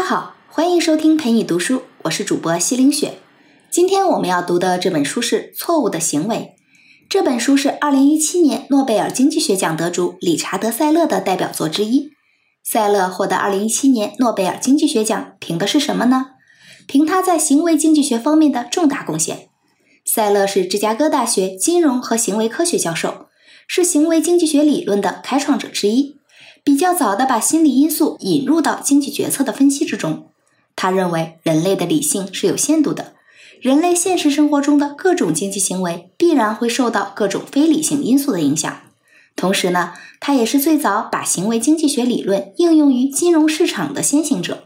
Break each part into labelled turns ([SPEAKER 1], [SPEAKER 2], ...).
[SPEAKER 1] 大家好，欢迎收听陪你读书，我是主播西凌雪。今天我们要读的这本书是《错误的行为》。这本书是2017年诺贝尔经济学奖得主理查德·塞勒的代表作之一。塞勒获得2017年诺贝尔经济学奖，凭的是什么呢？凭他在行为经济学方面的重大贡献。塞勒是芝加哥大学金融和行为科学教授，是行为经济学理论的开创者之一。比较早的把心理因素引入到经济决策的分析之中。他认为人类的理性是有限度的，人类现实生活中的各种经济行为必然会受到各种非理性因素的影响。同时呢，他也是最早把行为经济学理论应用于金融市场的先行者，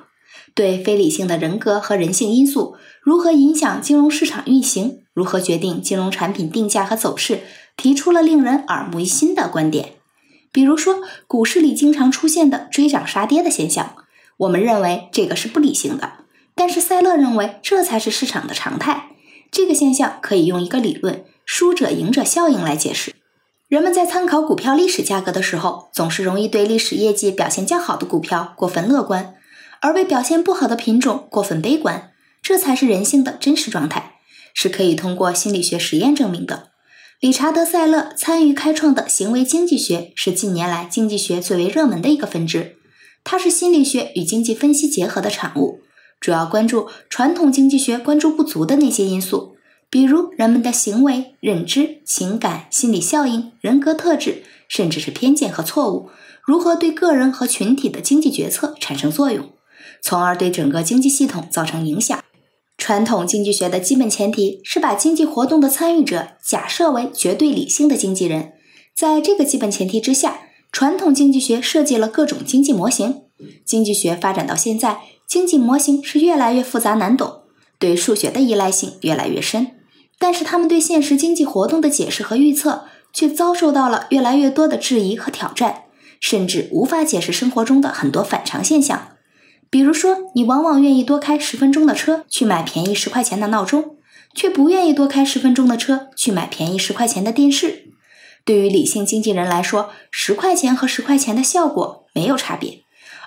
[SPEAKER 1] 对非理性的人格和人性因素如何影响金融市场运行，如何决定金融产品定价和走势，提出了令人耳目一新的观点。比如说，股市里经常出现的追涨杀跌的现象，我们认为这个是不理性的，但是塞勒认为这才是市场的常态。这个现象可以用一个理论“输者赢者效应”来解释。人们在参考股票历史价格的时候，总是容易对历史业绩表现较好的股票过分乐观，而为表现不好的品种过分悲观。这才是人性的真实状态，是可以通过心理学实验证明的。理查德·塞勒参与开创的行为经济学是近年来经济学最为热门的一个分支。它是心理学与经济分析结合的产物，主要关注传统经济学关注不足的那些因素，比如人们的行为、认知、情感、心理效应、人格特质，甚至是偏见和错误，如何对个人和群体的经济决策产生作用，从而对整个经济系统造成影响。传统经济学的基本前提是把经济活动的参与者假设为绝对理性的经纪人。在这个基本前提之下，传统经济学设计了各种经济模型。经济学发展到现在，经济模型是越来越复杂难懂，对数学的依赖性越来越深。但是，他们对现实经济活动的解释和预测却遭受到了越来越多的质疑和挑战，甚至无法解释生活中的很多反常现象。比如说，你往往愿意多开十分钟的车去买便宜十块钱的闹钟，却不愿意多开十分钟的车去买便宜十块钱的电视。对于理性经纪人来说，十块钱和十块钱的效果没有差别，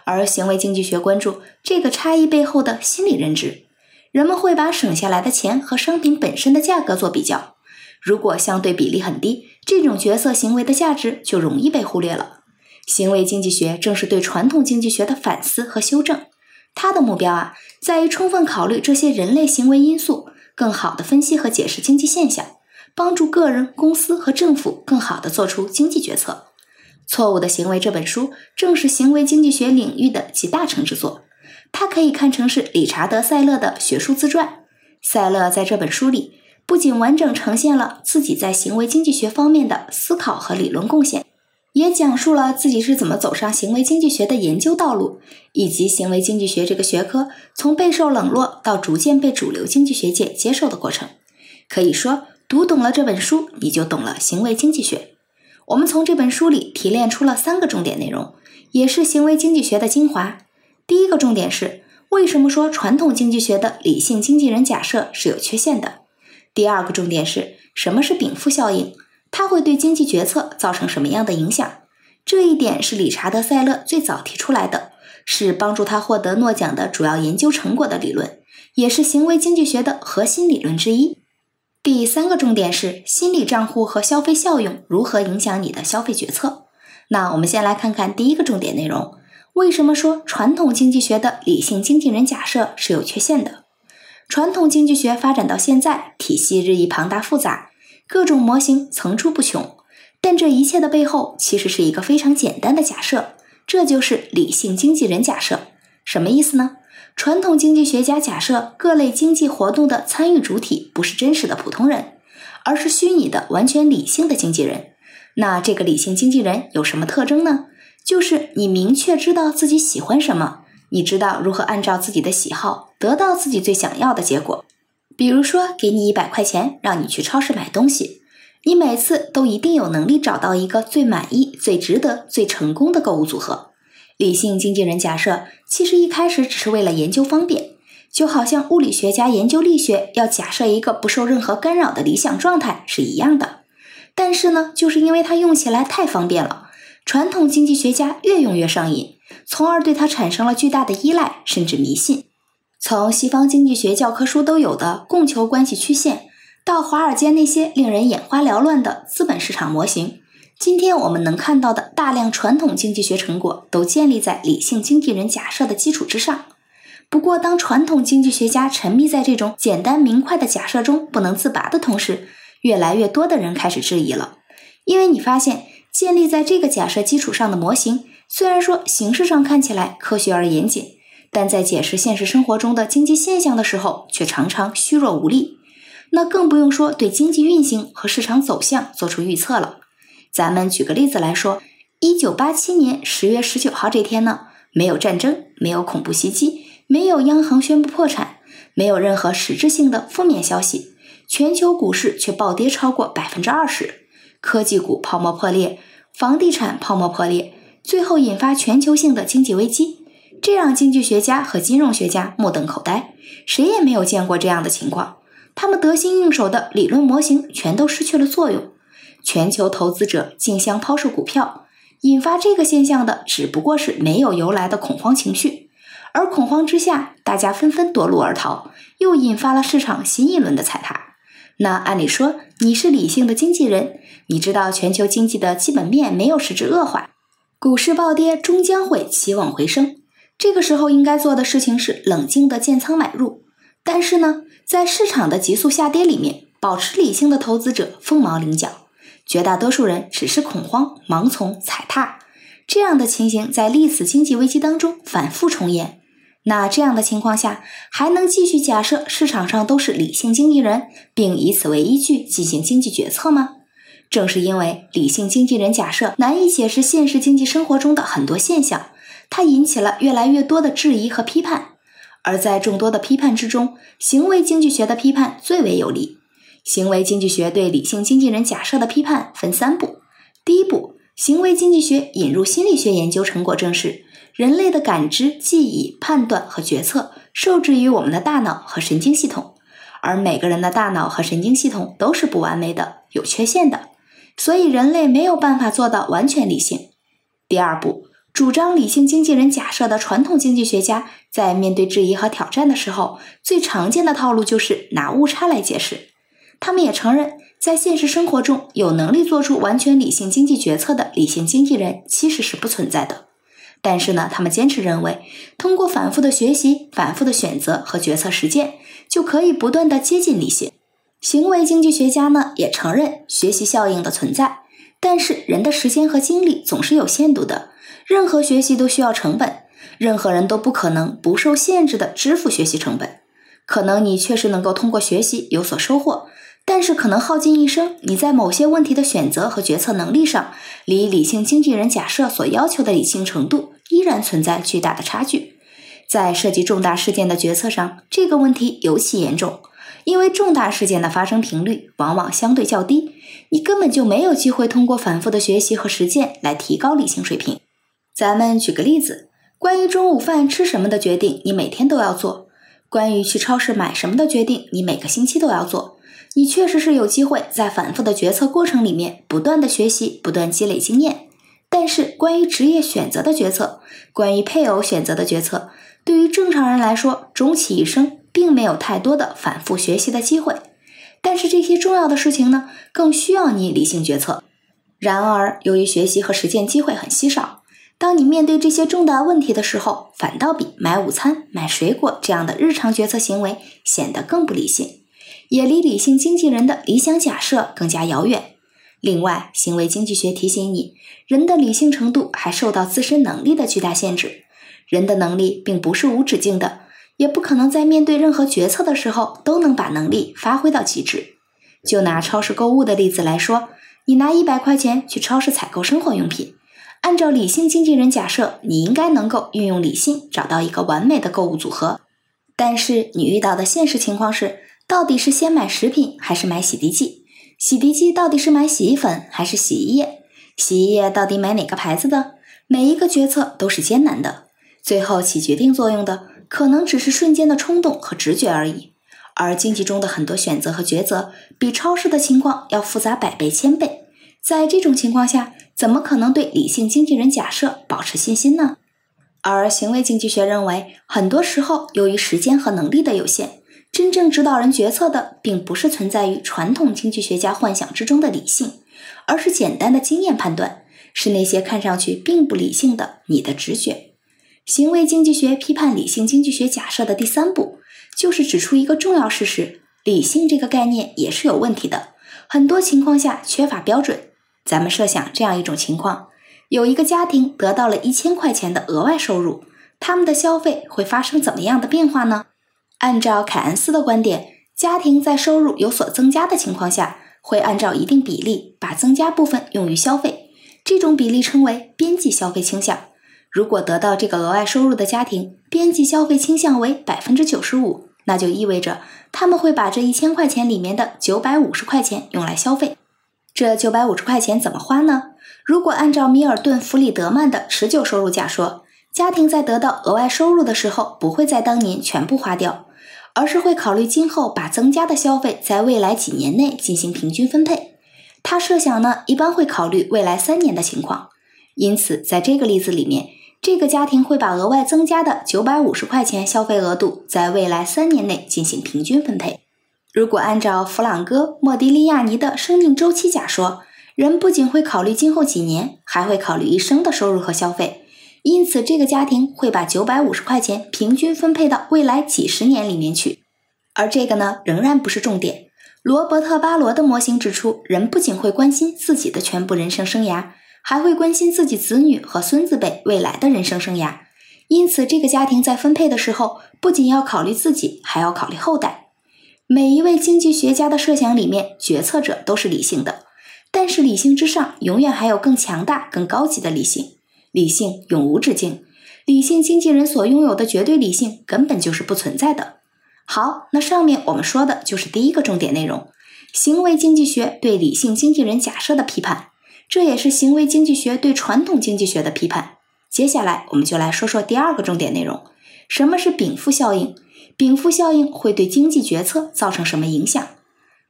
[SPEAKER 1] 而行为经济学关注这个差异背后的心理认知。人们会把省下来的钱和商品本身的价格做比较，如果相对比例很低，这种决策行为的价值就容易被忽略了。行为经济学正是对传统经济学的反思和修正。他的目标啊，在于充分考虑这些人类行为因素，更好地分析和解释经济现象，帮助个人、公司和政府更好地做出经济决策。《错误的行为》这本书正是行为经济学领域的集大成之作，它可以看成是理查德·塞勒的学术自传。塞勒在这本书里不仅完整呈现了自己在行为经济学方面的思考和理论贡献。也讲述了自己是怎么走上行为经济学的研究道路，以及行为经济学这个学科从备受冷落到逐渐被主流经济学界接受的过程。可以说，读懂了这本书，你就懂了行为经济学。我们从这本书里提炼出了三个重点内容，也是行为经济学的精华。第一个重点是，为什么说传统经济学的理性经纪人假设是有缺陷的？第二个重点是什么是禀赋效应？它会对经济决策造成什么样的影响？这一点是理查德·塞勒最早提出来的，是帮助他获得诺奖的主要研究成果的理论，也是行为经济学的核心理论之一。第三个重点是心理账户和消费效用如何影响你的消费决策。那我们先来看看第一个重点内容：为什么说传统经济学的理性经纪人假设是有缺陷的？传统经济学发展到现在，体系日益庞大复杂。各种模型层出不穷，但这一切的背后其实是一个非常简单的假设，这就是理性经纪人假设。什么意思呢？传统经济学家假设各类经济活动的参与主体不是真实的普通人，而是虚拟的完全理性的经纪人。那这个理性经纪人有什么特征呢？就是你明确知道自己喜欢什么，你知道如何按照自己的喜好得到自己最想要的结果。比如说，给你一百块钱，让你去超市买东西，你每次都一定有能力找到一个最满意、最值得、最成功的购物组合。理性经纪人假设，其实一开始只是为了研究方便，就好像物理学家研究力学要假设一个不受任何干扰的理想状态是一样的。但是呢，就是因为它用起来太方便了，传统经济学家越用越上瘾，从而对它产生了巨大的依赖甚至迷信。从西方经济学教科书都有的供求关系曲线，到华尔街那些令人眼花缭乱的资本市场模型，今天我们能看到的大量传统经济学成果，都建立在理性经纪人假设的基础之上。不过，当传统经济学家沉迷在这种简单明快的假设中不能自拔的同时，越来越多的人开始质疑了，因为你发现建立在这个假设基础上的模型，虽然说形式上看起来科学而严谨，但在解释现实生活中的经济现象的时候，却常常虚弱无力。那更不用说对经济运行和市场走向做出预测了。咱们举个例子来说，一九八七年十月十九号这天呢，没有战争，没有恐怖袭击。没有央行宣布破产，没有任何实质性的负面消息，全球股市却暴跌超过百分之二十，科技股泡沫破裂，房地产泡沫破裂，最后引发全球性的经济危机，这让经济学家和金融学家目瞪口呆，谁也没有见过这样的情况，他们得心应手的理论模型全都失去了作用，全球投资者竞相抛售股票，引发这个现象的只不过是没有由来的恐慌情绪。而恐慌之下，大家纷纷夺路而逃，又引发了市场新一轮的踩踏。那按理说，你是理性的经纪人，你知道全球经济的基本面没有实质恶化，股市暴跌终将会期望回升。这个时候应该做的事情是冷静的建仓买入。但是呢，在市场的急速下跌里面，保持理性的投资者凤毛麟角，绝大多数人只是恐慌、盲从、踩踏。这样的情形在历次经济危机当中反复重演。那这样的情况下，还能继续假设市场上都是理性经纪人，并以此为依据进行经济决策吗？正是因为理性经纪人假设难以解释现实经济生活中的很多现象，它引起了越来越多的质疑和批判。而在众多的批判之中，行为经济学的批判最为有力。行为经济学对理性经纪人假设的批判分三步：第一步，行为经济学引入心理学研究成果证实。人类的感知、记忆、判断和决策受制于我们的大脑和神经系统，而每个人的大脑和神经系统都是不完美的、有缺陷的，所以人类没有办法做到完全理性。第二步，主张理性经纪人假设的传统经济学家在面对质疑和挑战的时候，最常见的套路就是拿误差来解释。他们也承认，在现实生活中，有能力做出完全理性经济决策的理性经纪人其实是不存在的。但是呢，他们坚持认为，通过反复的学习、反复的选择和决策实践，就可以不断的接近理性。行为经济学家呢也承认学习效应的存在，但是人的时间和精力总是有限度的，任何学习都需要成本，任何人都不可能不受限制的支付学习成本。可能你确实能够通过学习有所收获。但是可能耗尽一生，你在某些问题的选择和决策能力上，离理性经纪人假设所要求的理性程度依然存在巨大的差距。在涉及重大事件的决策上，这个问题尤其严重，因为重大事件的发生频率往往相对较低，你根本就没有机会通过反复的学习和实践来提高理性水平。咱们举个例子，关于中午饭吃什么的决定，你每天都要做；关于去超市买什么的决定，你每个星期都要做。你确实是有机会在反复的决策过程里面不断的学习，不断积累经验。但是，关于职业选择的决策，关于配偶选择的决策，对于正常人来说，终其一生并没有太多的反复学习的机会。但是，这些重要的事情呢，更需要你理性决策。然而，由于学习和实践机会很稀少，当你面对这些重大问题的时候，反倒比买午餐、买水果这样的日常决策行为显得更不理性。也离理性经纪人的理想假设更加遥远。另外，行为经济学提醒你，人的理性程度还受到自身能力的巨大限制。人的能力并不是无止境的，也不可能在面对任何决策的时候都能把能力发挥到极致。就拿超市购物的例子来说，你拿一百块钱去超市采购生活用品，按照理性经纪人假设，你应该能够运用理性找到一个完美的购物组合。但是你遇到的现实情况是。到底是先买食品还是买洗涤剂？洗涤剂到底是买洗衣粉还是洗衣液？洗衣液到底买哪个牌子的？每一个决策都是艰难的，最后起决定作用的可能只是瞬间的冲动和直觉而已。而经济中的很多选择和抉择，比超市的情况要复杂百倍千倍。在这种情况下，怎么可能对理性经纪人假设保持信心呢？而行为经济学认为，很多时候由于时间和能力的有限，真正指导人决策的，并不是存在于传统经济学家幻想之中的理性，而是简单的经验判断，是那些看上去并不理性的你的直觉。行为经济学批判理性经济学假设的第三步，就是指出一个重要事实：理性这个概念也是有问题的，很多情况下缺乏标准。咱们设想这样一种情况。有一个家庭得到了一千块钱的额外收入，他们的消费会发生怎么样的变化呢？按照凯恩斯的观点，家庭在收入有所增加的情况下，会按照一定比例把增加部分用于消费，这种比例称为边际消费倾向。如果得到这个额外收入的家庭边际消费倾向为百分之九十五，那就意味着他们会把这一千块钱里面的九百五十块钱用来消费。这九百五十块钱怎么花呢？如果按照米尔顿·弗里德曼的持久收入假说，家庭在得到额外收入的时候，不会在当年全部花掉，而是会考虑今后把增加的消费在未来几年内进行平均分配。他设想呢，一般会考虑未来三年的情况。因此，在这个例子里面，这个家庭会把额外增加的九百五十块钱消费额度在未来三年内进行平均分配。如果按照弗朗哥·莫迪利亚尼的生命周期假说，人不仅会考虑今后几年，还会考虑一生的收入和消费，因此这个家庭会把九百五十块钱平均分配到未来几十年里面去。而这个呢，仍然不是重点。罗伯特·巴罗的模型指出，人不仅会关心自己的全部人生生涯，还会关心自己子女和孙子辈未来的人生生涯。因此，这个家庭在分配的时候，不仅要考虑自己，还要考虑后代。每一位经济学家的设想里面，决策者都是理性的。但是理性之上，永远还有更强大、更高级的理性。理性永无止境，理性经纪人所拥有的绝对理性根本就是不存在的。好，那上面我们说的就是第一个重点内容：行为经济学对理性经纪人假设的批判，这也是行为经济学对传统经济学的批判。接下来，我们就来说说第二个重点内容：什么是禀赋效应？禀赋效应会对经济决策造成什么影响？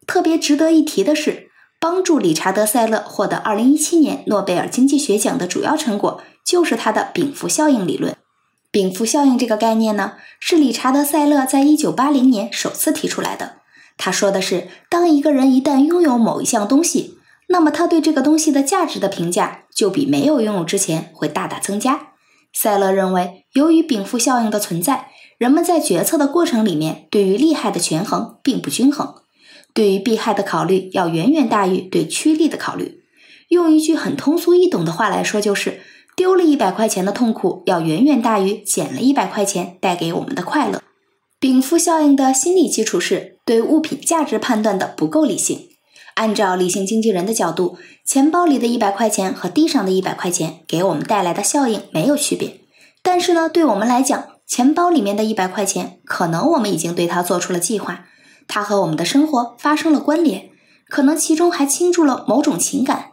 [SPEAKER 1] 特别值得一提的是。帮助理查德·塞勒获得2017年诺贝尔经济学奖的主要成果，就是他的禀赋效应理论。禀赋效应这个概念呢，是理查德·塞勒在1980年首次提出来的。他说的是，当一个人一旦拥有某一项东西，那么他对这个东西的价值的评价就比没有拥有之前会大大增加。塞勒认为，由于禀赋效应的存在，人们在决策的过程里面对于利害的权衡并不均衡。对于避害的考虑要远远大于对趋利的考虑。用一句很通俗易懂的话来说，就是丢了一百块钱的痛苦要远远大于捡了一百块钱带给我们的快乐。禀赋效应的心理基础是对物品价值判断的不够理性。按照理性经纪人的角度，钱包里的一百块钱和地上的一百块钱给我们带来的效应没有区别。但是呢，对我们来讲，钱包里面的一百块钱，可能我们已经对它做出了计划。它和我们的生活发生了关联，可能其中还倾注了某种情感。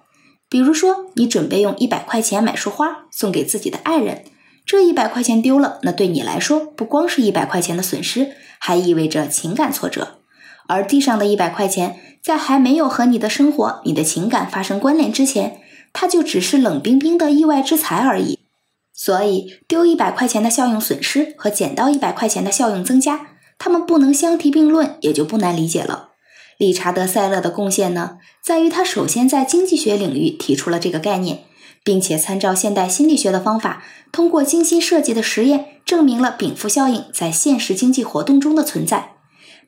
[SPEAKER 1] 比如说，你准备用一百块钱买束花送给自己的爱人，这一百块钱丢了，那对你来说不光是一百块钱的损失，还意味着情感挫折。而地上的一百块钱，在还没有和你的生活、你的情感发生关联之前，它就只是冷冰冰的意外之财而已。所以，丢一百块钱的效应损失和捡到一百块钱的效应增加。他们不能相提并论，也就不难理解了。理查德·塞勒的贡献呢，在于他首先在经济学领域提出了这个概念，并且参照现代心理学的方法，通过精心设计的实验，证明了禀赋效应在现实经济活动中的存在。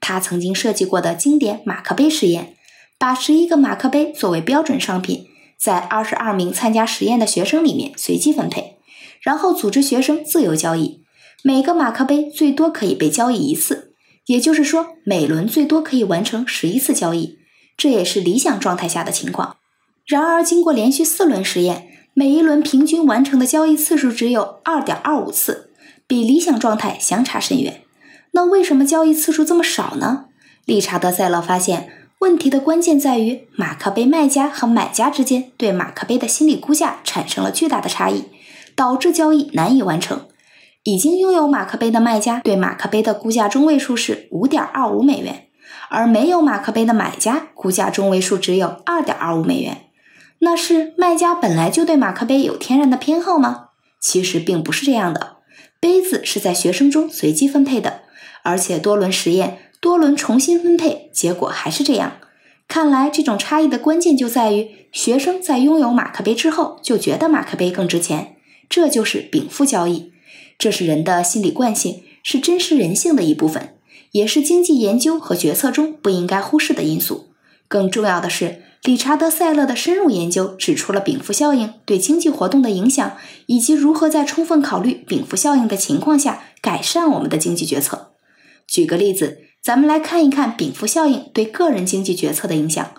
[SPEAKER 1] 他曾经设计过的经典马克杯实验，把十一个马克杯作为标准商品，在二十二名参加实验的学生里面随机分配，然后组织学生自由交易。每个马克杯最多可以被交易一次，也就是说，每轮最多可以完成十一次交易，这也是理想状态下的情况。然而，经过连续四轮实验，每一轮平均完成的交易次数只有二点二五次，比理想状态相差甚远。那为什么交易次数这么少呢？理查德·塞勒发现，问题的关键在于马克杯卖家和买家之间对马克杯的心理估价产生了巨大的差异，导致交易难以完成。已经拥有马克杯的卖家对马克杯的估价中位数是五点二五美元，而没有马克杯的买家估价中位数只有二点二五美元。那是卖家本来就对马克杯有天然的偏好吗？其实并不是这样的，杯子是在学生中随机分配的，而且多轮实验、多轮重新分配，结果还是这样。看来这种差异的关键就在于学生在拥有马克杯之后就觉得马克杯更值钱，这就是禀赋交易。这是人的心理惯性，是真实人性的一部分，也是经济研究和决策中不应该忽视的因素。更重要的是，理查德·塞勒的深入研究指出了禀赋效应对经济活动的影响，以及如何在充分考虑禀赋效应的情况下改善我们的经济决策。举个例子，咱们来看一看禀赋效应对个人经济决策的影响。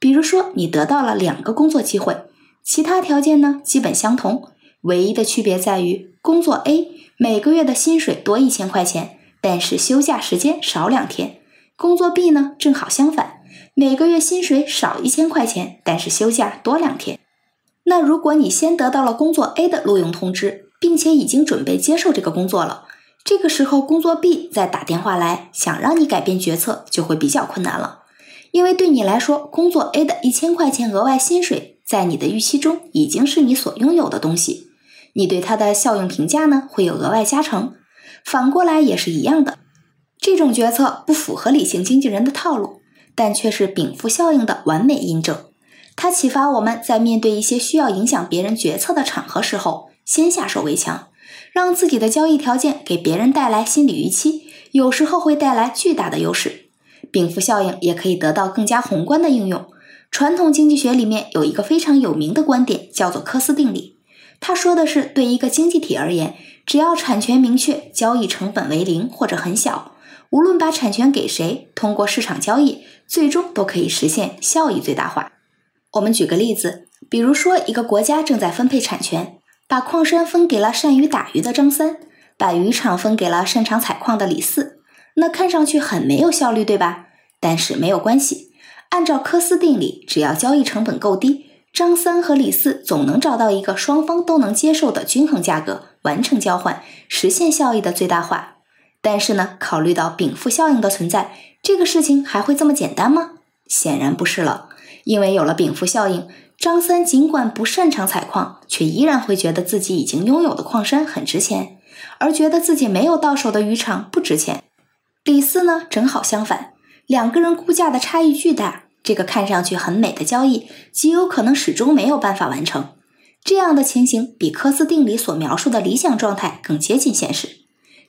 [SPEAKER 1] 比如说，你得到了两个工作机会，其他条件呢基本相同，唯一的区别在于工作 A。每个月的薪水多一千块钱，但是休假时间少两天。工作 B 呢，正好相反，每个月薪水少一千块钱，但是休假多两天。那如果你先得到了工作 A 的录用通知，并且已经准备接受这个工作了，这个时候工作 B 再打电话来，想让你改变决策，就会比较困难了，因为对你来说，工作 A 的一千块钱额外薪水，在你的预期中已经是你所拥有的东西。你对它的效用评价呢，会有额外加成。反过来也是一样的。这种决策不符合理性经纪人的套路，但却是禀赋效应的完美印证。它启发我们在面对一些需要影响别人决策的场合时候，先下手为强，让自己的交易条件给别人带来心理预期，有时候会带来巨大的优势。禀赋效应也可以得到更加宏观的应用。传统经济学里面有一个非常有名的观点，叫做科斯定理。他说的是，对一个经济体而言，只要产权明确，交易成本为零或者很小，无论把产权给谁，通过市场交易，最终都可以实现效益最大化。我们举个例子，比如说一个国家正在分配产权，把矿山分给了善于打鱼的张三，把渔场分给了擅长采矿的李四，那看上去很没有效率，对吧？但是没有关系，按照科斯定理，只要交易成本够低。张三和李四总能找到一个双方都能接受的均衡价格，完成交换，实现效益的最大化。但是呢，考虑到禀赋效应的存在，这个事情还会这么简单吗？显然不是了。因为有了禀赋效应，张三尽管不擅长采矿，却依然会觉得自己已经拥有的矿山很值钱，而觉得自己没有到手的渔场不值钱。李四呢，正好相反，两个人估价的差异巨大。这个看上去很美的交易，极有可能始终没有办法完成。这样的情形比科斯定理所描述的理想状态更接近现实。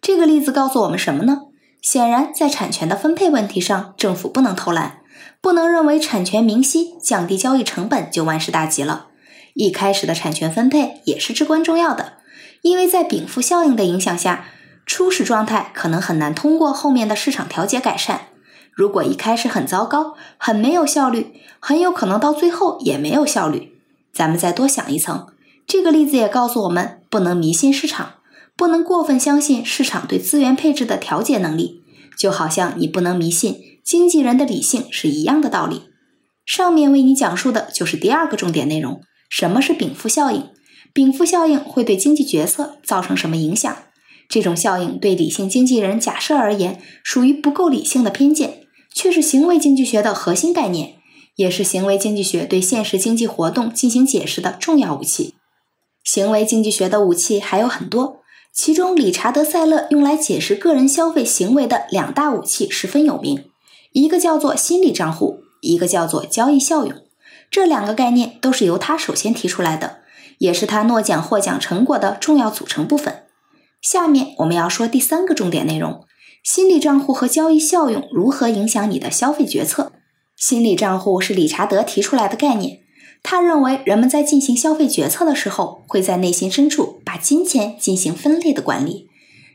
[SPEAKER 1] 这个例子告诉我们什么呢？显然，在产权的分配问题上，政府不能偷懒，不能认为产权明晰、降低交易成本就万事大吉了。一开始的产权分配也是至关重要的，因为在禀赋效应的影响下，初始状态可能很难通过后面的市场调节改善。如果一开始很糟糕，很没有效率，很有可能到最后也没有效率。咱们再多想一层，这个例子也告诉我们，不能迷信市场，不能过分相信市场对资源配置的调节能力，就好像你不能迷信经纪人的理性是一样的道理。上面为你讲述的就是第二个重点内容：什么是禀赋效应？禀赋效应会对经济决策造成什么影响？这种效应对理性经纪人假设而言，属于不够理性的偏见。却是行为经济学的核心概念，也是行为经济学对现实经济活动进行解释的重要武器。行为经济学的武器还有很多，其中理查德·塞勒用来解释个人消费行为的两大武器十分有名，一个叫做心理账户，一个叫做交易效用。这两个概念都是由他首先提出来的，也是他诺奖获奖成果的重要组成部分。下面我们要说第三个重点内容。心理账户和交易效用如何影响你的消费决策？心理账户是理查德提出来的概念。他认为人们在进行消费决策的时候，会在内心深处把金钱进行分类的管理，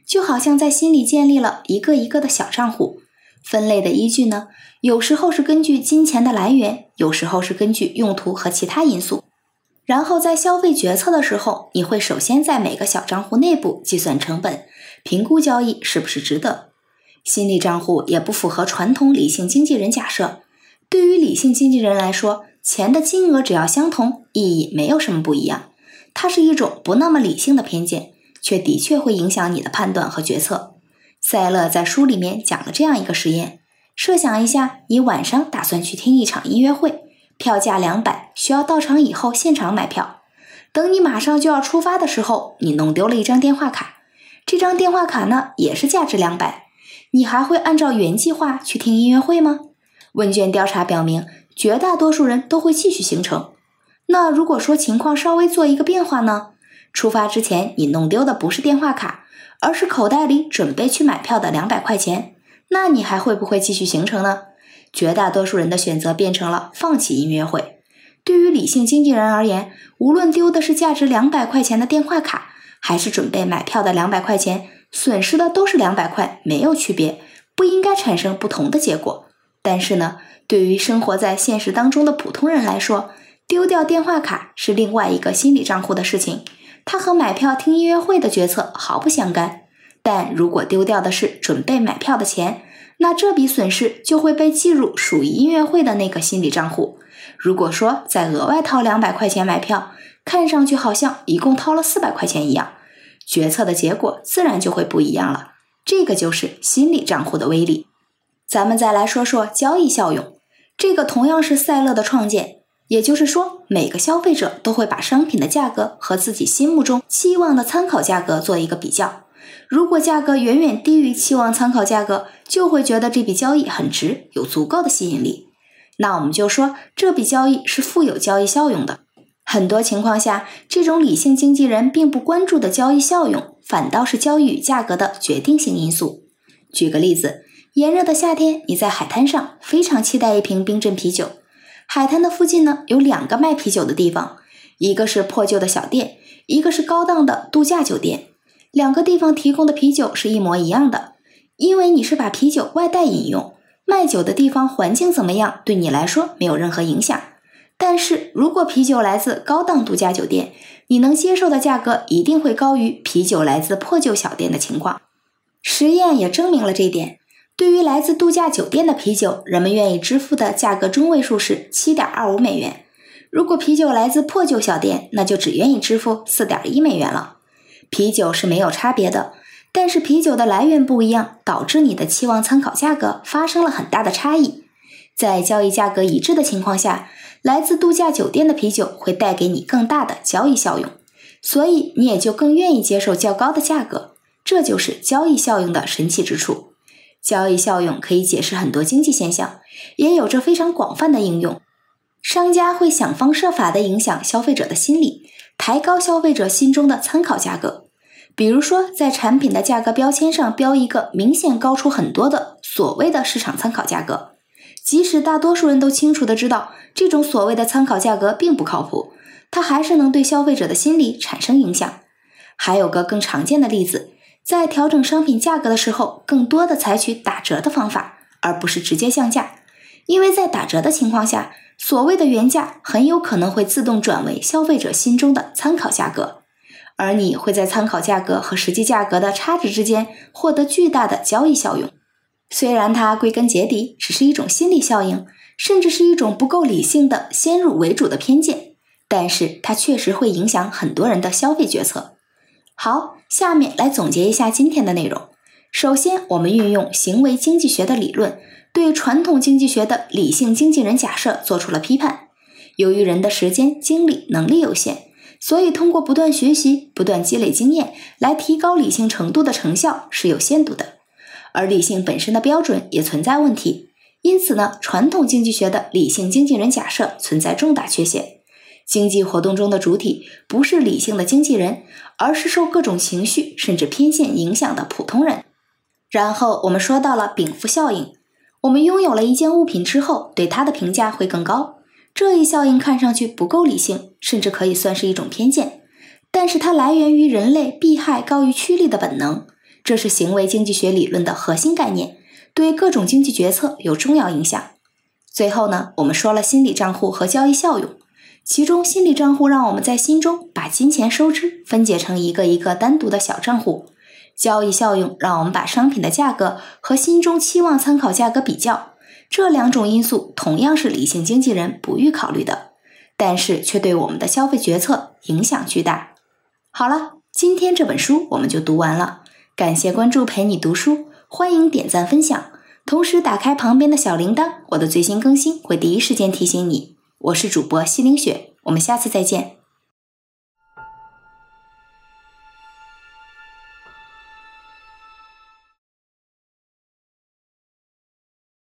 [SPEAKER 1] 就好像在心里建立了一个一个的小账户。分类的依据呢，有时候是根据金钱的来源，有时候是根据用途和其他因素。然后在消费决策的时候，你会首先在每个小账户内部计算成本，评估交易是不是值得。心理账户也不符合传统理性经纪人假设。对于理性经纪人来说，钱的金额只要相同，意义没有什么不一样。它是一种不那么理性的偏见，却的确会影响你的判断和决策。塞勒在书里面讲了这样一个实验：设想一下，你晚上打算去听一场音乐会，票价两百，需要到场以后现场买票。等你马上就要出发的时候，你弄丢了一张电话卡，这张电话卡呢也是价值两百，你还会按照原计划去听音乐会吗？问卷调查表明，绝大多数人都会继续行程。那如果说情况稍微做一个变化呢？出发之前你弄丢的不是电话卡，而是口袋里准备去买票的两百块钱，那你还会不会继续行程呢？绝大多数人的选择变成了放弃音乐会。对于理性经纪人而言，无论丢的是价值两百块钱的电话卡，还是准备买票的两百块钱，损失的都是两百块，没有区别，不应该产生不同的结果。但是呢，对于生活在现实当中的普通人来说，丢掉电话卡是另外一个心理账户的事情。它和买票听音乐会的决策毫不相干，但如果丢掉的是准备买票的钱，那这笔损失就会被计入属于音乐会的那个心理账户。如果说再额外掏两百块钱买票，看上去好像一共掏了四百块钱一样，决策的结果自然就会不一样了。这个就是心理账户的威力。咱们再来说说交易效用，这个同样是赛勒的创建。也就是说，每个消费者都会把商品的价格和自己心目中期望的参考价格做一个比较。如果价格远远低于期望参考价格，就会觉得这笔交易很值，有足够的吸引力。那我们就说这笔交易是富有交易效用的。很多情况下，这种理性经纪人并不关注的交易效用，反倒是交易与价格的决定性因素。举个例子，炎热的夏天，你在海滩上非常期待一瓶冰镇啤酒。海滩的附近呢，有两个卖啤酒的地方，一个是破旧的小店，一个是高档的度假酒店。两个地方提供的啤酒是一模一样的，因为你是把啤酒外带饮用。卖酒的地方环境怎么样，对你来说没有任何影响。但是如果啤酒来自高档度假酒店，你能接受的价格一定会高于啤酒来自破旧小店的情况。实验也证明了这一点。对于来自度假酒店的啤酒，人们愿意支付的价格中位数是七点二五美元。如果啤酒来自破旧小店，那就只愿意支付四点一美元了。啤酒是没有差别的，但是啤酒的来源不一样，导致你的期望参考价格发生了很大的差异。在交易价格一致的情况下，来自度假酒店的啤酒会带给你更大的交易效用，所以你也就更愿意接受较高的价格。这就是交易效用的神奇之处。交易效用可以解释很多经济现象，也有着非常广泛的应用。商家会想方设法地影响消费者的心理，抬高消费者心中的参考价格。比如说，在产品的价格标签上标一个明显高出很多的所谓的市场参考价格，即使大多数人都清楚地知道这种所谓的参考价格并不靠谱，它还是能对消费者的心理产生影响。还有个更常见的例子。在调整商品价格的时候，更多的采取打折的方法，而不是直接降价，因为在打折的情况下，所谓的原价很有可能会自动转为消费者心中的参考价格，而你会在参考价格和实际价格的差值之间获得巨大的交易效用。虽然它归根结底只是一种心理效应，甚至是一种不够理性的先入为主的偏见，但是它确实会影响很多人的消费决策。好，下面来总结一下今天的内容。首先，我们运用行为经济学的理论，对传统经济学的理性经纪人假设做出了批判。由于人的时间、精力、能力有限，所以通过不断学习、不断积累经验来提高理性程度的成效是有限度的。而理性本身的标准也存在问题，因此呢，传统经济学的理性经纪人假设存在重大缺陷。经济活动中的主体不是理性的经纪人，而是受各种情绪甚至偏见影响的普通人。然后我们说到了禀赋效应，我们拥有了一件物品之后，对它的评价会更高。这一效应看上去不够理性，甚至可以算是一种偏见，但是它来源于人类避害高于趋利的本能，这是行为经济学理论的核心概念，对各种经济决策有重要影响。最后呢，我们说了心理账户和交易效用。其中，心理账户让我们在心中把金钱收支分解成一个一个单独的小账户；交易效用让我们把商品的价格和心中期望参考价格比较。这两种因素同样是理性经纪人不予考虑的，但是却对我们的消费决策影响巨大。好了，今天这本书我们就读完了。感谢关注，陪你读书，欢迎点赞分享，同时打开旁边的小铃铛，我的最新更新会第一时间提醒你。我是主播西林雪，我们下次再见。